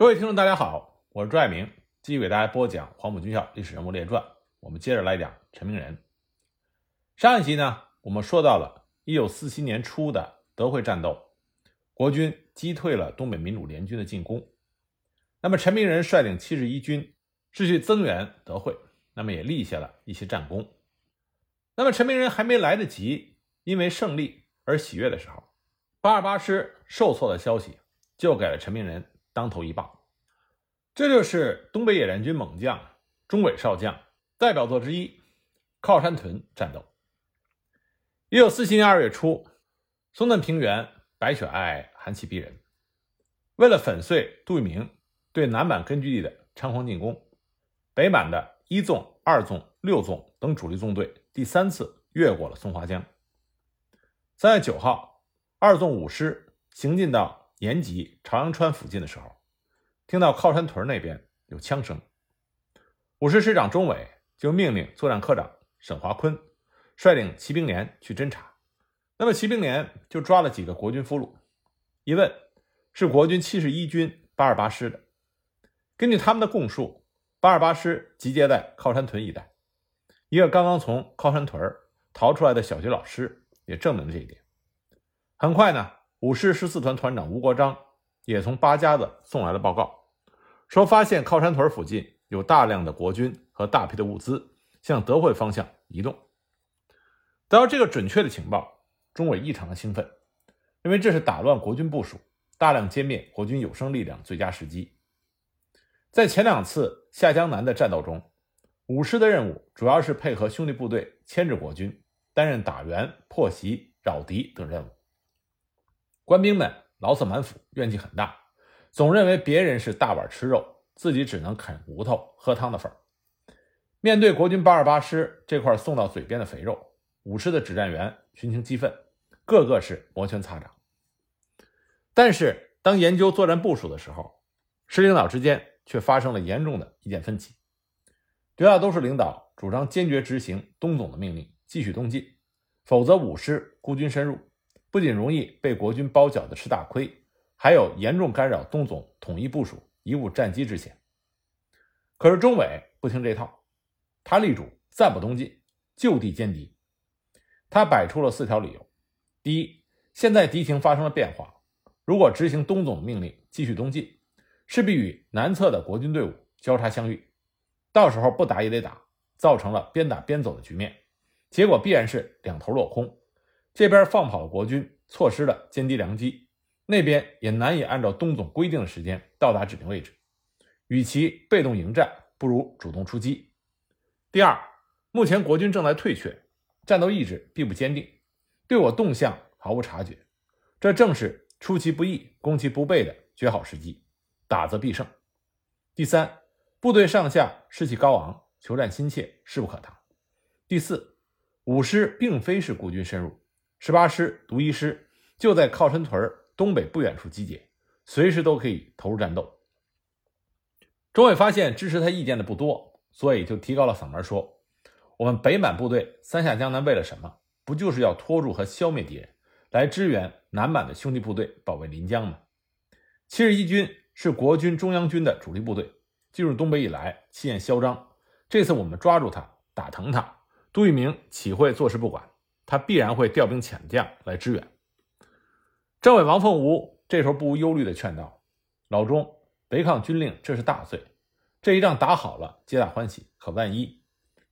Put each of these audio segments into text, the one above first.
各位听众，大家好，我是朱爱明，继续给大家播讲《黄埔军校历史人物列传》。我们接着来讲陈明仁。上一集呢，我们说到了1947年初的德惠战斗，国军击退了东北民主联军的进攻。那么陈明仁率领71军是去增援德惠，那么也立下了一些战功。那么陈明仁还没来得及因为胜利而喜悦的时候，八二八师受挫的消息就给了陈明仁。当头一棒，这就是东北野战军猛将钟伟少将代表作之一——靠山屯战斗。一九四七年二月初，松嫩平原，白雪皑皑，寒气逼人。为了粉碎杜聿明对南满根据地的猖狂进攻，北满的一纵、二纵、六纵等主力纵队第三次越过了松花江。三月九号，二纵五师行进到。延吉朝阳川附近的时候，听到靠山屯那边有枪声，五师师长钟伟就命令作战科长沈华坤率领骑兵连去侦查。那么骑兵连就抓了几个国军俘虏，一问是国军七十一军八二八师的。根据他们的供述，八二八师集结在靠山屯一带。一个刚刚从靠山屯逃出来的小学老师也证明了这一点。很快呢。五师十四团团长吴国璋也从八家子送来了报告，说发现靠山屯附近有大量的国军和大批的物资向德惠方向移动。得到这个准确的情报，钟伟异常的兴奋，认为这是打乱国军部署、大量歼灭国军有生力量最佳时机。在前两次下江南的战斗中，五师的任务主要是配合兄弟部队牵制国军，担任打援、破袭、扰敌等任务。官兵们牢骚满腹，怨气很大，总认为别人是大碗吃肉，自己只能啃骨头、喝汤的份儿。面对国军八二八师这块送到嘴边的肥肉，五师的指战员群情激愤，个个是摩拳擦掌。但是当研究作战部署的时候，师领导之间却发生了严重的意见分歧。绝大多数领导主张坚决执行东总的命令，继续东进，否则五师孤军深入。不仅容易被国军包饺子吃大亏，还有严重干扰东总统一部署、贻误战机之嫌。可是钟伟不听这套，他力主暂不东进，就地歼敌。他摆出了四条理由：第一，现在敌情发生了变化，如果执行东总命令继续东进，势必与南侧的国军队伍交叉相遇，到时候不打也得打，造成了边打边走的局面，结果必然是两头落空。这边放跑了国军，错失了歼敌良机；那边也难以按照东总规定的时间到达指定位置。与其被动迎战，不如主动出击。第二，目前国军正在退却，战斗意志并不坚定，对我动向毫无察觉。这正是出其不意、攻其不备的绝好时机，打则必胜。第三，部队上下士气高昂，求战心切，势不可挡。第四，五师并非是孤军深入。十八师独一师就在靠山屯东北不远处集结，随时都可以投入战斗。钟伟发现支持他意见的不多，所以就提高了嗓门说：“我们北满部队三下江南为了什么？不就是要拖住和消灭敌人，来支援南满的兄弟部队保卫临江吗？七十一军是国军中央军的主力部队，进入东北以来气焰嚣张。这次我们抓住他，打疼他，杜聿明岂会坐视不管？”他必然会调兵遣将来支援。政委王凤梧这时候不无忧虑地劝道：“老钟，违抗军令，这是大罪。这一仗打好了，皆大欢喜；可万一……”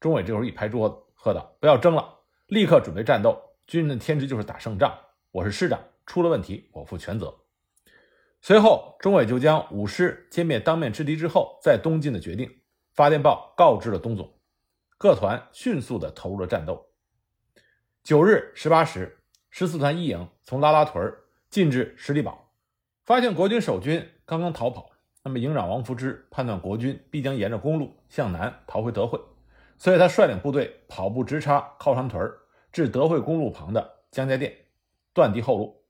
钟伟这时候一拍桌子，喝道：“不要争了，立刻准备战斗！军人的天职就是打胜仗。我是师长，出了问题，我负全责。”随后，钟伟就将五师歼灭当面之敌之后再东进的决定发电报告知了东总，各团迅速地投入了战斗。九日十八时，十四团一营从拉拉屯进至十里堡，发现国军守军刚刚逃跑。那么营长王福之判断国军必将沿着公路向南逃回德惠，所以他率领部队跑步直插靠山屯至德惠公路旁的江家店，断敌后路。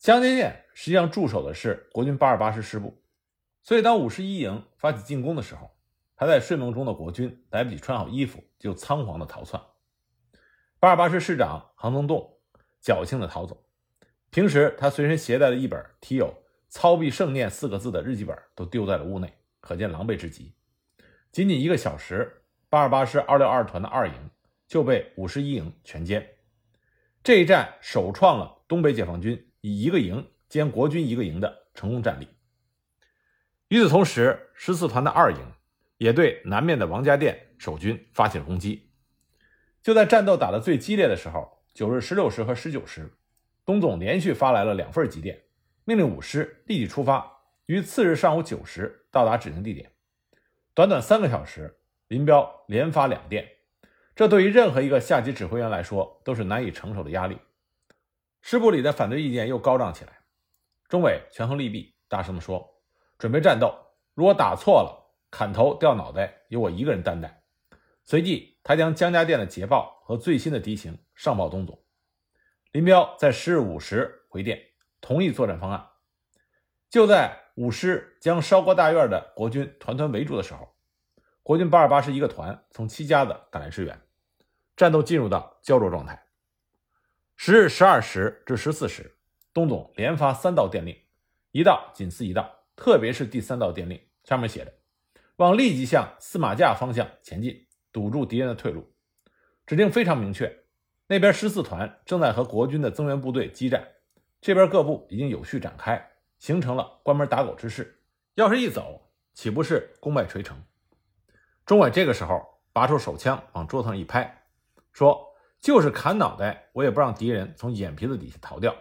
江家店实际上驻守的是国军八二八师师部，所以当五十一营发起进攻的时候，还在睡梦中的国军来不及穿好衣服，就仓皇的逃窜。八二八师师长杭增栋侥幸的逃走。平时他随身携带的一本题有《操必胜念”四个字的日记本都丢在了屋内，可见狼狈之极。仅仅一个小时，八二八师二六二团的二营就被五十一营全歼。这一战首创了东北解放军以一个营歼国军一个营的成功战例。与此同时，十四团的二营也对南面的王家店守军发起了攻击。就在战斗打得最激烈的时候，九日十六师和十九师，东总连续发来了两份急电，命令五师立即出发，于次日上午九时到达指定地点。短短三个小时，林彪连发两电，这对于任何一个下级指挥员来说都是难以承受的压力。师部里的反对意见又高涨起来。钟伟权衡利弊，大声地说。准备战斗，如果打错了，砍头掉脑袋由我一个人担待。随即，他将江家店的捷报和最新的敌情上报东总。林彪在十日午时回电，同意作战方案。就在五师将烧锅大院的国军团团围住的时候，国军八二八师一个团从七家子赶来支援，战斗进入到焦灼状态。十日十二时至十四时，东总连发三道电令，一道紧似一道。特别是第三道电令，上面写着：“望立即向司马架方向前进，堵住敌人的退路。”指令非常明确。那边十四团正在和国军的增援部队激战，这边各部已经有序展开，形成了关门打狗之势。要是一走，岂不是功败垂成？钟伟这个时候拔出手枪，往桌子上一拍，说：“就是砍脑袋，我也不让敌人从眼皮子底下逃掉。”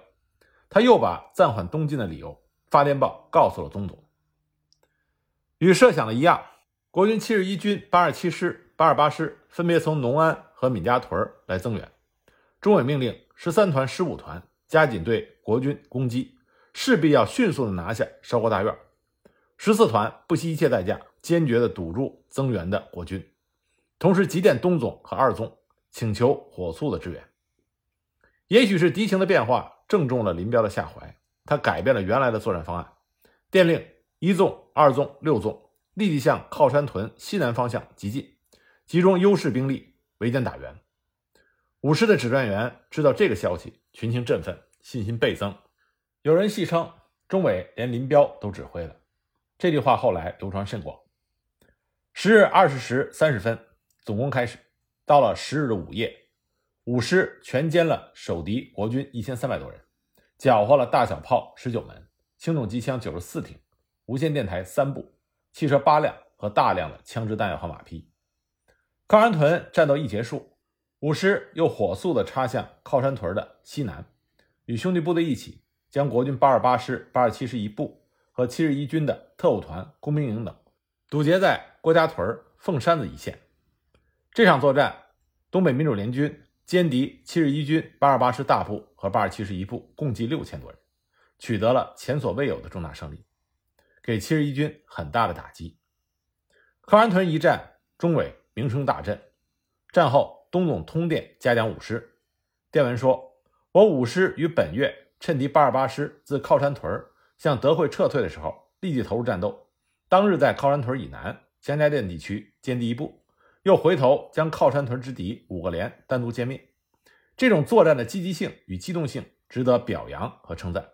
他又把暂缓东进的理由。发电报告诉了宗总，与设想的一样，国军七十一军八十七师、八二八师分别从农安和闵家屯来增援。中委命令十三团、十五团加紧对国军攻击，势必要迅速的拿下烧锅大院。十四团不惜一切代价，坚决的堵住增援的国军，同时急电东总和二纵，请求火速的支援。也许是敌情的变化正中了林彪的下怀。他改变了原来的作战方案，电令一纵、二纵、六纵立即向靠山屯西南方向急进，集中优势兵力围歼打援。五师的指战员知道这个消息，群情振奋，信心倍增。有人戏称钟伟连林彪都指挥了，这句话后来流传甚广。十日二十时三十分，总攻开始。到了十日的午夜，五师全歼了守敌国军一千三百多人。缴获了大小炮十九门、轻重机枪九十四挺、无线电台三部、汽车八辆和大量的枪支弹药和马匹。靠山屯战斗一结束，五师又火速地插向靠山屯的西南，与兄弟部队一起将国军八二八师、八二七师一部和七十一军的特务团、工兵营等堵截在郭家屯、凤山子一线。这场作战，东北民主联军。歼敌七十一军八二八师大部和八二七师一部共计六千多人，取得了前所未有的重大胜利，给七十一军很大的打击。靠山屯一战，钟伟名声大振。战后，东总通电嘉奖五师，电文说：“我五师于本月趁敌八二八师自靠山屯向德惠撤退的时候，立即投入战斗。当日在靠山屯以南江家店地区歼敌一部。”又回头将靠山屯之敌五个连单独歼灭，这种作战的积极性与机动性值得表扬和称赞。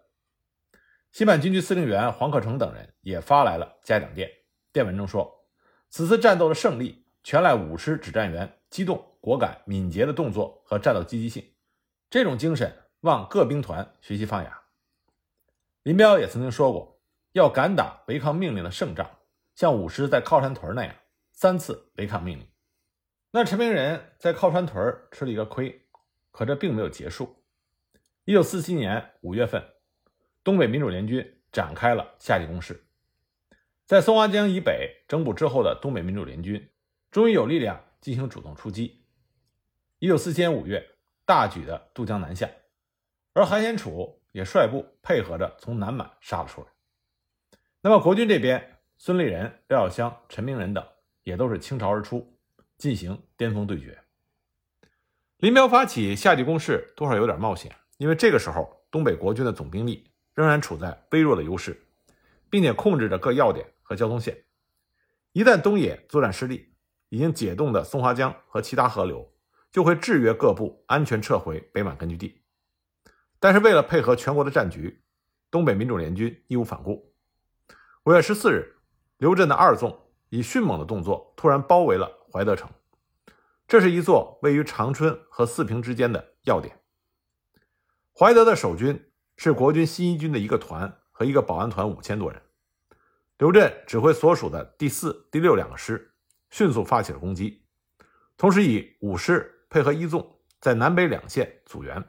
新版军区司令员黄克诚等人也发来了嘉奖电，电文中说：“此次战斗的胜利全赖五师指战员机动、果敢、敏捷的动作和战斗积极性，这种精神望各兵团学习发扬。”林彪也曾经说过，要敢打违抗命令的胜仗，像五师在靠山屯那样三次违抗命令。那陈明仁在靠山屯吃了一个亏，可这并没有结束。一九四七年五月份，东北民主联军展开了夏季攻势，在松花江以北整补之后的东北民主联军终于有力量进行主动出击。一九四七年五月，大举的渡江南下，而韩先楚也率部配合着从南满杀了出来。那么国军这边，孙立人、廖耀湘、陈明仁等也都是倾巢而出。进行巅峰对决。林彪发起夏季攻势，多少有点冒险，因为这个时候东北国军的总兵力仍然处在微弱的优势，并且控制着各要点和交通线。一旦东野作战失利，已经解冻的松花江和其他河流就会制约各部安全撤回北满根据地。但是为了配合全国的战局，东北民主联军义无反顾。五月十四日，刘震的二纵以迅猛的动作突然包围了怀德城，这是一座位于长春和四平之间的要点。怀德的守军是国军新一军的一个团和一个保安团五千多人。刘震指挥所属的第四、第六两个师，迅速发起了攻击，同时以五师配合一纵在南北两线阻援。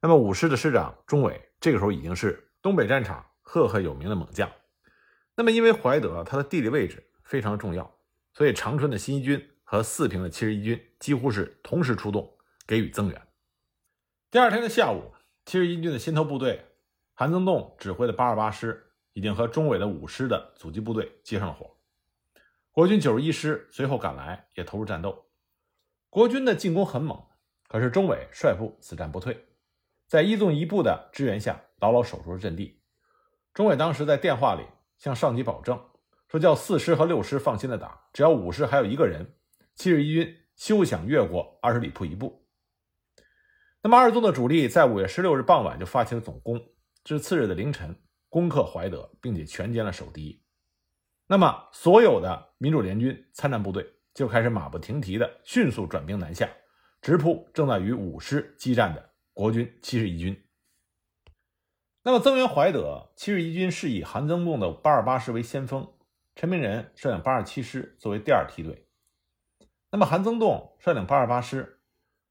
那么五师的师长钟伟这个时候已经是东北战场赫赫有名的猛将。那么因为怀德它的地理位置非常重要，所以长春的新一军和四平的七十一军几乎是同时出动给予增援。第二天的下午，七十一军的先头部队韩增栋指挥的八二八师。已经和钟伟的五师的阻击部队接上了火，国军九十一师随后赶来，也投入战斗。国军的进攻很猛，可是中伟率部死战不退，在一纵一部的支援下，牢牢守住了阵地。中伟当时在电话里向上级保证说：“叫四师和六师放心的打，只要五师还有一个人，七十一军休想越过二十里铺一步。”那么二纵的主力在五月十六日傍晚就发起了总攻，至次日的凌晨。攻克怀德，并且全歼了守敌。那么，所有的民主联军参战部队就开始马不停蹄地迅速转兵南下，直扑正在与五师激战的国军七十一军。那么，增援怀德，七十一军是以韩增栋的八二八师为先锋，陈明仁率领八二七师作为第二梯队。那么，韩增栋率领八二八师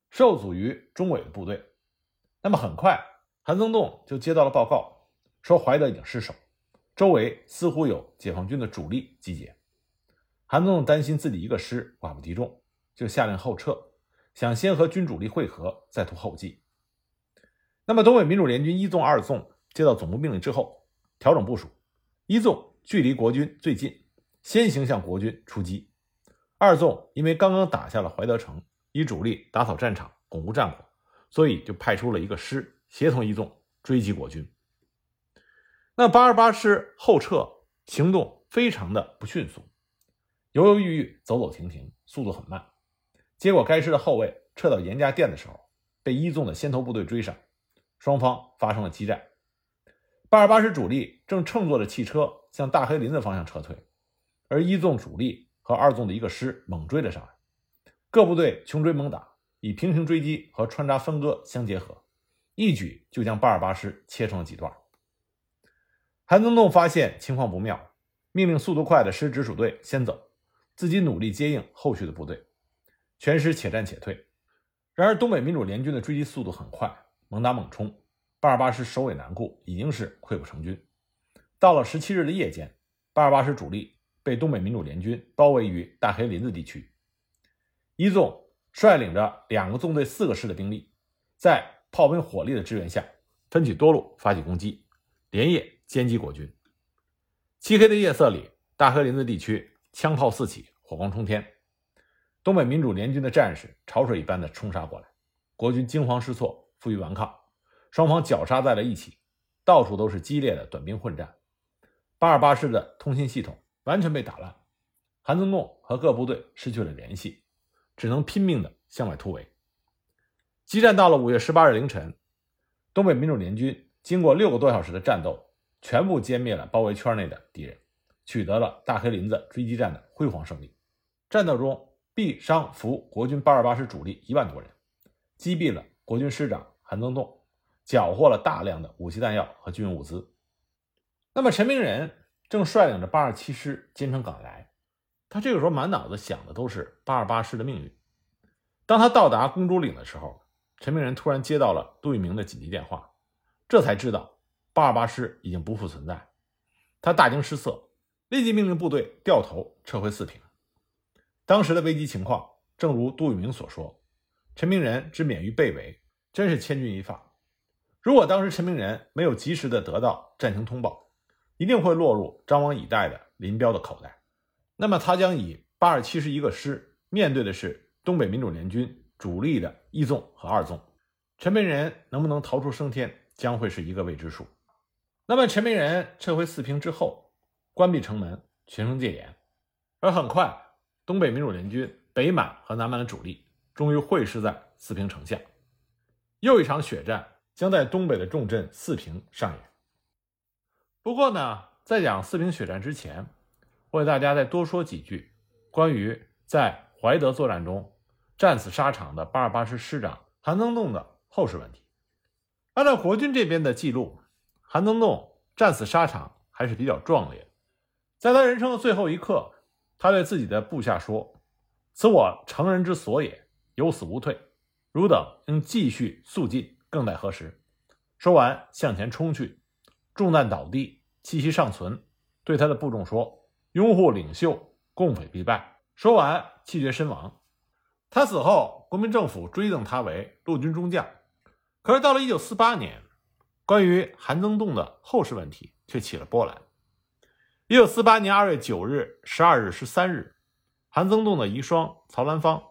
受阻于中伟的部队。那么，很快，韩增栋就接到了报告。说怀德已经失守，周围似乎有解放军的主力集结。韩增栋担心自己一个师寡不敌众，就下令后撤，想先和军主力会合，再图后继。那么，东北民主联军一纵、二纵接到总部命令之后，调整部署：一纵距离国军最近，先行向国军出击；二纵因为刚刚打下了怀德城，以主力打扫战场，巩固战果，所以就派出了一个师协同一纵追击国军。那八二八师后撤行动非常的不迅速，犹犹豫豫，走走停停，速度很慢。结果该师的后卫撤到严家店的时候，被一纵的先头部队追上，双方发生了激战。八二八师主力正乘坐着汽车向大黑林子方向撤退，而一纵主力和二纵的一个师猛追了上来，各部队穷追猛打，以平行追击和穿插分割相结合，一举就将八二八师切成了几段。韩增栋发现情况不妙，命令速度快的师直属队先走，自己努力接应后续的部队，全师且战且退。然而，东北民主联军的追击速度很快，猛打猛冲，八二八师首尾难顾，已经是溃不成军。到了十七日的夜间，八二八师主力被东北民主联军包围于大黑林子地区，一纵率领着两个纵队四个师的兵力，在炮兵火力的支援下，分取多路发起攻击，连夜。歼击国军。漆黑的夜色里，大黑林子地区枪炮四起，火光冲天。东北民主联军的战士潮水一般的冲杀过来，国军惊慌失措，负隅顽抗，双方绞杀在了一起，到处都是激烈的短兵混战。八二八师的通信系统完全被打烂，韩增栋和各部队失去了联系，只能拼命的向外突围。激战到了五月十八日凌晨，东北民主联军经过六个多小时的战斗。全部歼灭了包围圈内的敌人，取得了大黑林子追击战的辉煌胜利。战斗中毙伤俘国军八二八师主力一万多人，击毙了国军师长韩增栋，缴获了大量的武器弹药和军用物资。那么陈明仁正率领着八二七师兼程赶来，他这个时候满脑子想的都是八二八师的命运。当他到达公主岭的时候，陈明仁突然接到了杜聿明的紧急电话，这才知道。八二八师已经不复存在，他大惊失色，立即命令部队掉头撤回四平。当时的危机情况，正如杜聿明所说，陈明仁之免于被围，真是千钧一发。如果当时陈明仁没有及时的得到战情通报，一定会落入张王以待的林彪的口袋。那么他将以八二七师一个师面对的是东北民主联军主力的一纵和二纵，陈明仁能不能逃出升天，将会是一个未知数。那么，陈明仁撤回四平之后，关闭城门，全城戒严。而很快，东北民主联军北满和南满的主力终于会师在四平城下。又一场血战将在东北的重镇四平上演。不过呢，在讲四平血战之前，我给大家再多说几句关于在怀德作战中战死沙场的八二八师师长韩增栋的后事问题。按照国军这边的记录，韩增栋战死沙场还是比较壮烈。在他人生的最后一刻，他对自己的部下说：“此我成人之所也，有死无退。汝等应继续速进，更待何时？”说完，向前冲去，中弹倒地，气息尚存，对他的部众说：“拥护领袖，共匪必败。”说完，气绝身亡。他死后，国民政府追赠他为陆军中将。可是到了1948年，关于韩增栋的后事问题却起了波澜。1948年2月9日、12日、13日，韩增栋的遗孀曹兰芳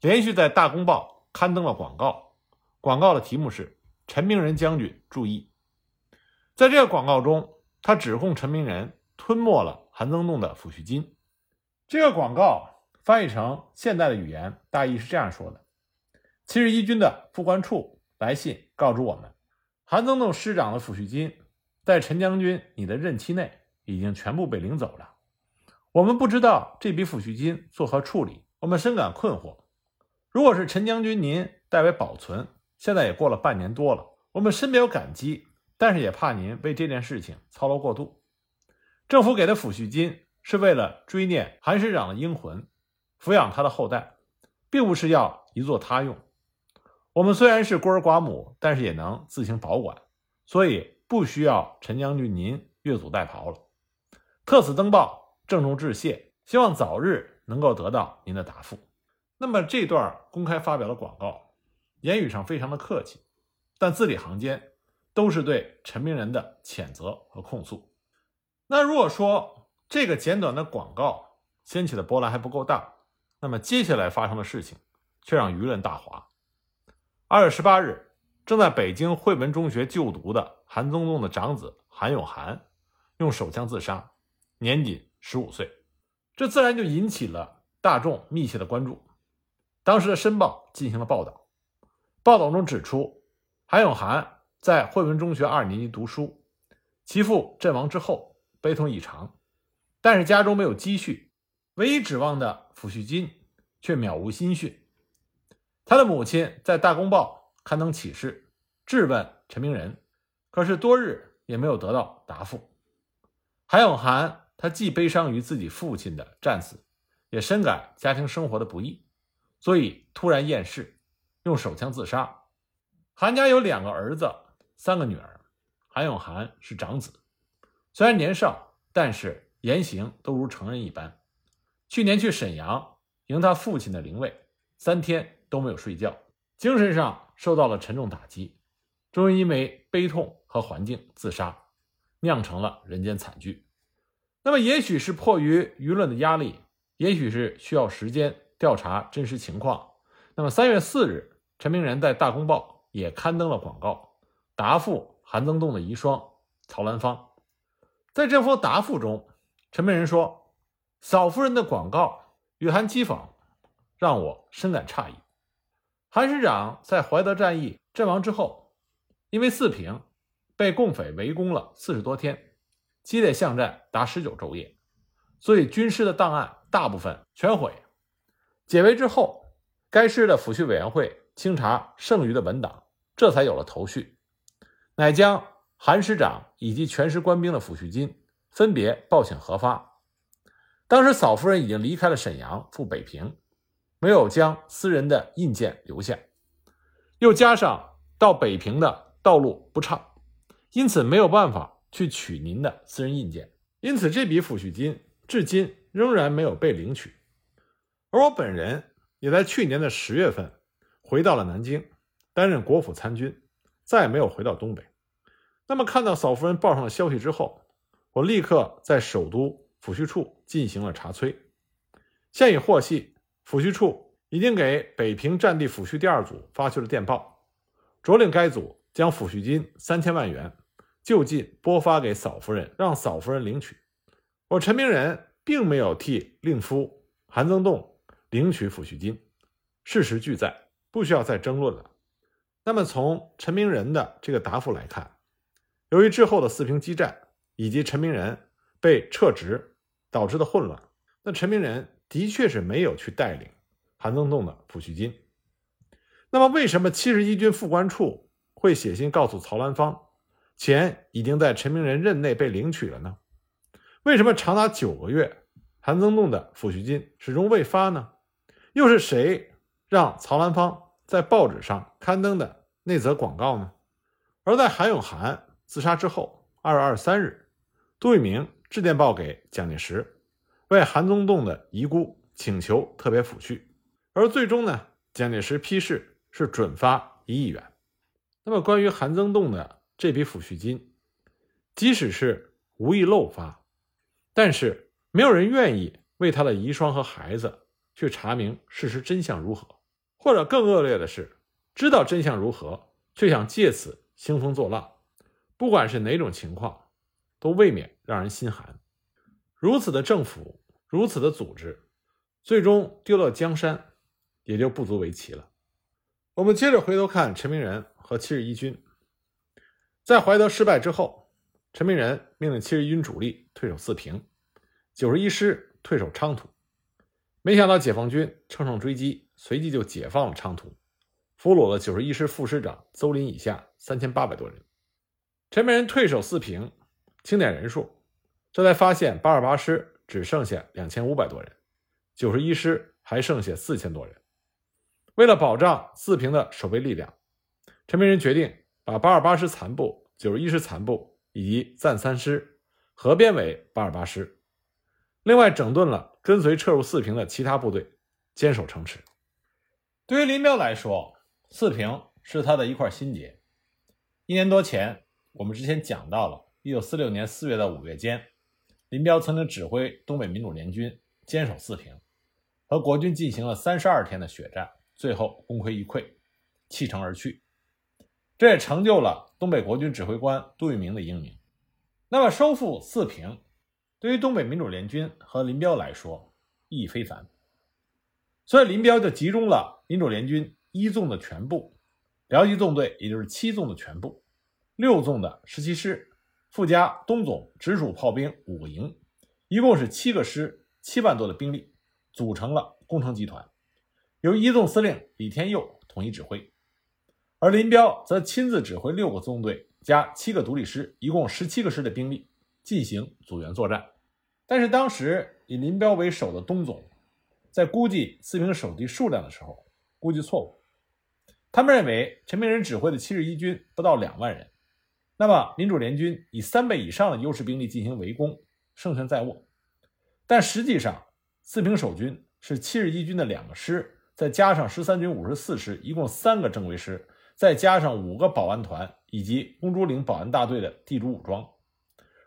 连续在《大公报》刊登了广告，广告的题目是。陈明仁将军注意，在这个广告中，他指控陈明仁吞没了韩增栋的抚恤金。这个广告翻译成现代的语言，大意是这样说的：七十一军的副官处来信告知我们，韩增栋师长的抚恤金在陈将军你的任期内已经全部被领走了。我们不知道这笔抚恤金作何处理，我们深感困惑。如果是陈将军您代为保存。现在也过了半年多了，我们深表感激，但是也怕您为这件事情操劳过度。政府给的抚恤金是为了追念韩师长的英魂，抚养他的后代，并不是要一作他用。我们虽然是孤儿寡母，但是也能自行保管，所以不需要陈将军您越俎代庖了。特此登报，郑重致谢，希望早日能够得到您的答复。那么这段公开发表的广告。言语上非常的客气，但字里行间都是对陈明仁的谴责和控诉。那如果说这个简短的广告掀起的波澜还不够大，那么接下来发生的事情却让舆论大哗。二月十八日，正在北京汇文中学就读的韩宗栋的长子韩永涵用手枪自杀，年仅十五岁，这自然就引起了大众密切的关注。当时的《申报》进行了报道。报道中指出，韩永涵在汇文中学二年级读书，其父阵亡之后悲痛异常，但是家中没有积蓄，唯一指望的抚恤金却渺无音讯。他的母亲在《大公报》刊登启事，质问陈明仁，可是多日也没有得到答复。韩永涵他既悲伤于自己父亲的战死，也深感家庭生活的不易，所以突然厌世。用手枪自杀。韩家有两个儿子，三个女儿。韩永涵是长子，虽然年少，但是言行都如成人一般。去年去沈阳迎他父亲的灵位，三天都没有睡觉，精神上受到了沉重打击，终于因为悲痛和环境自杀，酿成了人间惨剧。那么，也许是迫于舆论的压力，也许是需要时间调查真实情况。那么，三月四日。陈明仁在《大公报》也刊登了广告，答复韩增栋的遗孀曹兰芳。在这封答复中，陈明仁说：“嫂夫人的广告与韩讥讽，让我深感诧异。韩师长在怀德战役阵亡之后，因为四平被共匪围攻了四十多天，激烈巷战达十九昼夜，所以军师的档案大部分全毁。解围之后，该师的抚恤委员会。”清查剩余的文档，这才有了头绪，乃将韩师长以及全师官兵的抚恤金分别报请核发。当时嫂夫人已经离开了沈阳赴北平，没有将私人的印件留下，又加上到北平的道路不畅，因此没有办法去取您的私人印件，因此这笔抚恤金至今仍然没有被领取。而我本人也在去年的十月份。回到了南京，担任国府参军，再也没有回到东北。那么，看到嫂夫人报上的消息之后，我立刻在首都抚恤处进行了查催。现已获悉，抚恤处已经给北平战地抚恤第二组发去了电报，着令该组将抚恤金三千万元就近拨发给嫂夫人，让嫂夫人领取。我陈明仁并没有替令夫韩增栋领取抚恤金，事实俱在。不需要再争论了。那么，从陈明仁的这个答复来看，由于之后的四平激战，以及陈明仁被撤职导致的混乱，那陈明仁的确是没有去带领韩增栋的抚恤金。那么，为什么七十一军副官处会写信告诉曹兰芳，钱已经在陈明仁任内被领取了呢？为什么长达九个月，韩增栋的抚恤金始终未发呢？又是谁让曹兰芳在报纸上刊登的那则广告呢？而在韩永涵自杀之后，二月二十三日，杜聿明致电报给蒋介石，为韩增栋的遗孤请求特别抚恤。而最终呢，蒋介石批示是准发一亿元。那么，关于韩增栋的这笔抚恤金，即使是无意漏发，但是没有人愿意为他的遗孀和孩子去查明事实真相如何，或者更恶劣的是，知道真相如何，却想借此。兴风作浪，不管是哪种情况，都未免让人心寒。如此的政府，如此的组织，最终丢到江山，也就不足为奇了。我们接着回头看陈明仁和七十一军，在怀德失败之后，陈明仁命令七十一军主力退守四平，九十一师退守昌图。没想到解放军乘胜追击，随即就解放了昌图。俘虏了九十一师副师长邹林以下三千八百多人。陈明仁退守四平，清点人数，这才发现八二八师只剩下两千五百多人，九十一师还剩下四千多人。为了保障四平的守备力量，陈明仁决定把八二八师残部、九十一师残部以及暂三师合编为八二八师，另外整顿了跟随撤入四平的其他部队，坚守城池。对于林彪来说，四平是他的一块心结。一年多前，我们之前讲到了，一九四六年四月到五月间，林彪曾经指挥东北民主联军坚守四平，和国军进行了三十二天的血战，最后功亏一篑，弃城而去。这也成就了东北国军指挥官杜聿明的英名。那么，收复四平，对于东北民主联军和林彪来说意义非凡，所以林彪就集中了民主联军。一纵的全部，辽吉纵队也就是七纵的全部，六纵的十七师，附加东总直属炮兵五个营，一共是七个师，七万多的兵力，组成了工程集团，由一纵司令李天佑统一指挥，而林彪则亲自指挥六个纵队加七个独立师，一共十七个师的兵力进行组员作战。但是当时以林彪为首的东总，在估计四平守敌数量的时候，估计错误。他们认为陈明仁指挥的七十一军不到两万人，那么民主联军以三倍以上的优势兵力进行围攻，胜券在握。但实际上，四平守军是七十一军的两个师，再加上十三军五十四师，一共三个正规师，再加上五个保安团以及公主岭保安大队的地主武装。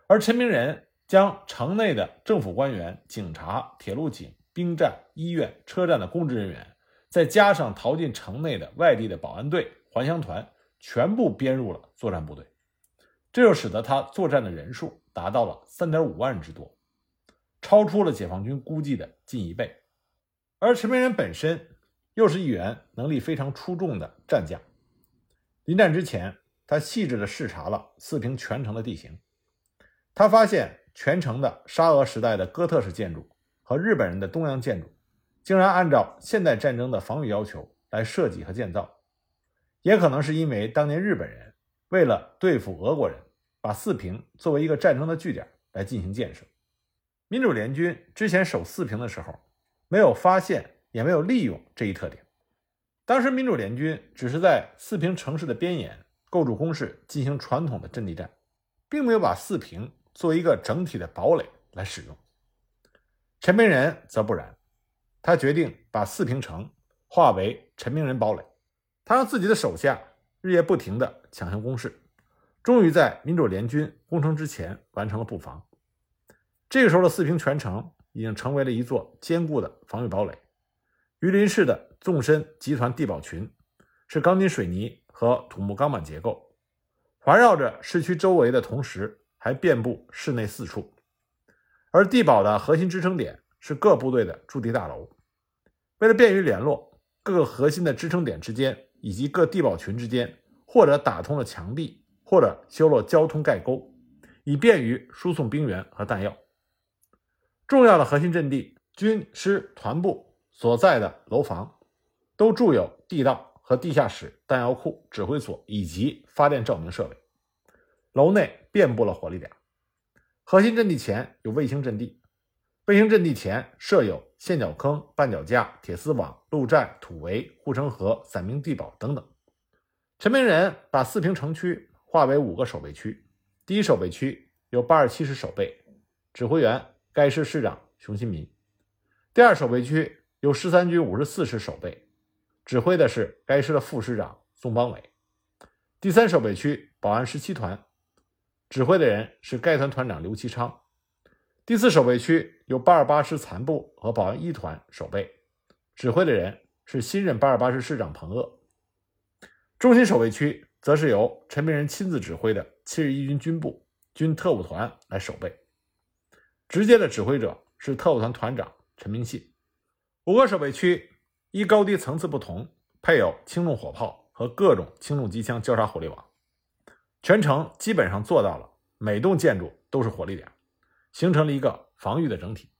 而陈明仁将城内的政府官员、警察、铁路警、兵站、医院、车站的公职人员。再加上逃进城内的外地的保安队、还乡团，全部编入了作战部队，这就使得他作战的人数达到了三点五万之多，超出了解放军估计的近一倍。而陈明仁本身又是一员能力非常出众的战将，临战之前，他细致地视察了四平全城的地形，他发现全城的沙俄时代的哥特式建筑和日本人的东洋建筑。竟然按照现代战争的防御要求来设计和建造，也可能是因为当年日本人为了对付俄国人，把四平作为一个战争的据点来进行建设。民主联军之前守四平的时候，没有发现也没有利用这一特点。当时民主联军只是在四平城市的边沿构筑工事，进行传统的阵地战，并没有把四平作为一个整体的堡垒来使用。陈明仁则不然。他决定把四平城划为陈明仁堡垒，他让自己的手下日夜不停地抢修工事，终于在民主联军攻城之前完成了布防。这个时候的四平全城已经成为了一座坚固的防御堡垒。榆林市的纵深集团地堡群是钢筋水泥和土木钢板结构，环绕着市区周围的同时，还遍布市内四处，而地堡的核心支撑点。是各部队的驻地大楼。为了便于联络，各个核心的支撑点之间以及各地堡群之间，或者打通了墙壁，或者修了交通盖沟，以便于输送兵员和弹药。重要的核心阵地、军师团部所在的楼房，都筑有地道和地下室、弹药库、指挥所以及发电照明设备。楼内遍布了火力点。核心阵地前有卫星阵地，卫星阵地前设有陷脚坑、绊脚架、铁丝网、路寨、土围、护城河、散兵地堡等等。陈明仁把四平城区划为五个守备区。第一守备区由八十七师守备，指挥员该师师长熊新民；第二守备区由十三军五十四师守备，指挥的是该师的副师长宋邦伟；第三守备区保安十七团，指挥的人是该团团长刘其昌；第四守备区由八二八师残部和保安一团守备，指挥的人是新任八二八师师长彭鄂；中心守备区。则是由陈明仁亲自指挥的七十一军军部军特务团来守备，直接的指挥者是特务团团长陈明信。五个守备区依高低层次不同，配有轻重火炮和各种轻重机枪交叉火力网，全程基本上做到了每栋建筑都是火力点，形成了一个防御的整体。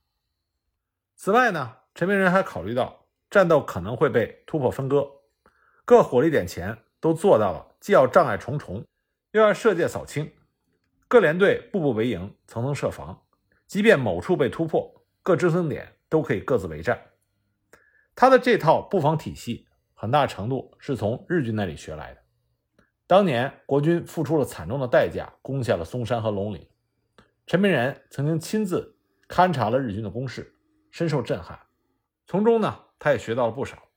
此外呢，陈明仁还考虑到战斗可能会被突破分割，各火力点前都做到了。既要障碍重重，又要射界扫清，各连队步步为营，层层设防，即便某处被突破，各支撑点都可以各自为战。他的这套布防体系，很大程度是从日军那里学来的。当年国军付出了惨重的代价，攻下了松山和龙岭。陈明仁曾经亲自勘察了日军的攻势，深受震撼。从中呢，他也学到了不少。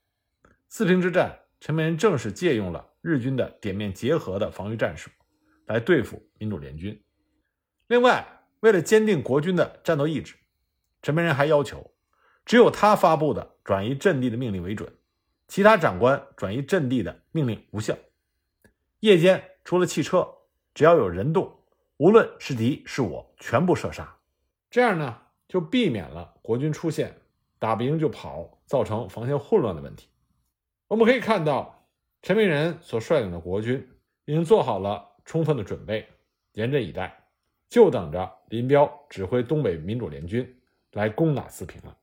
四平之战，陈明仁正是借用了。日军的点面结合的防御战术，来对付民主联军。另外，为了坚定国军的战斗意志，陈明仁还要求，只有他发布的转移阵地的命令为准，其他长官转移阵地的命令无效。夜间除了汽车，只要有人动，无论是敌是我，全部射杀。这样呢，就避免了国军出现打不赢就跑，造成防线混乱的问题。我们可以看到。陈明仁所率领的国军已经做好了充分的准备，严阵以待，就等着林彪指挥东北民主联军来攻打四平了。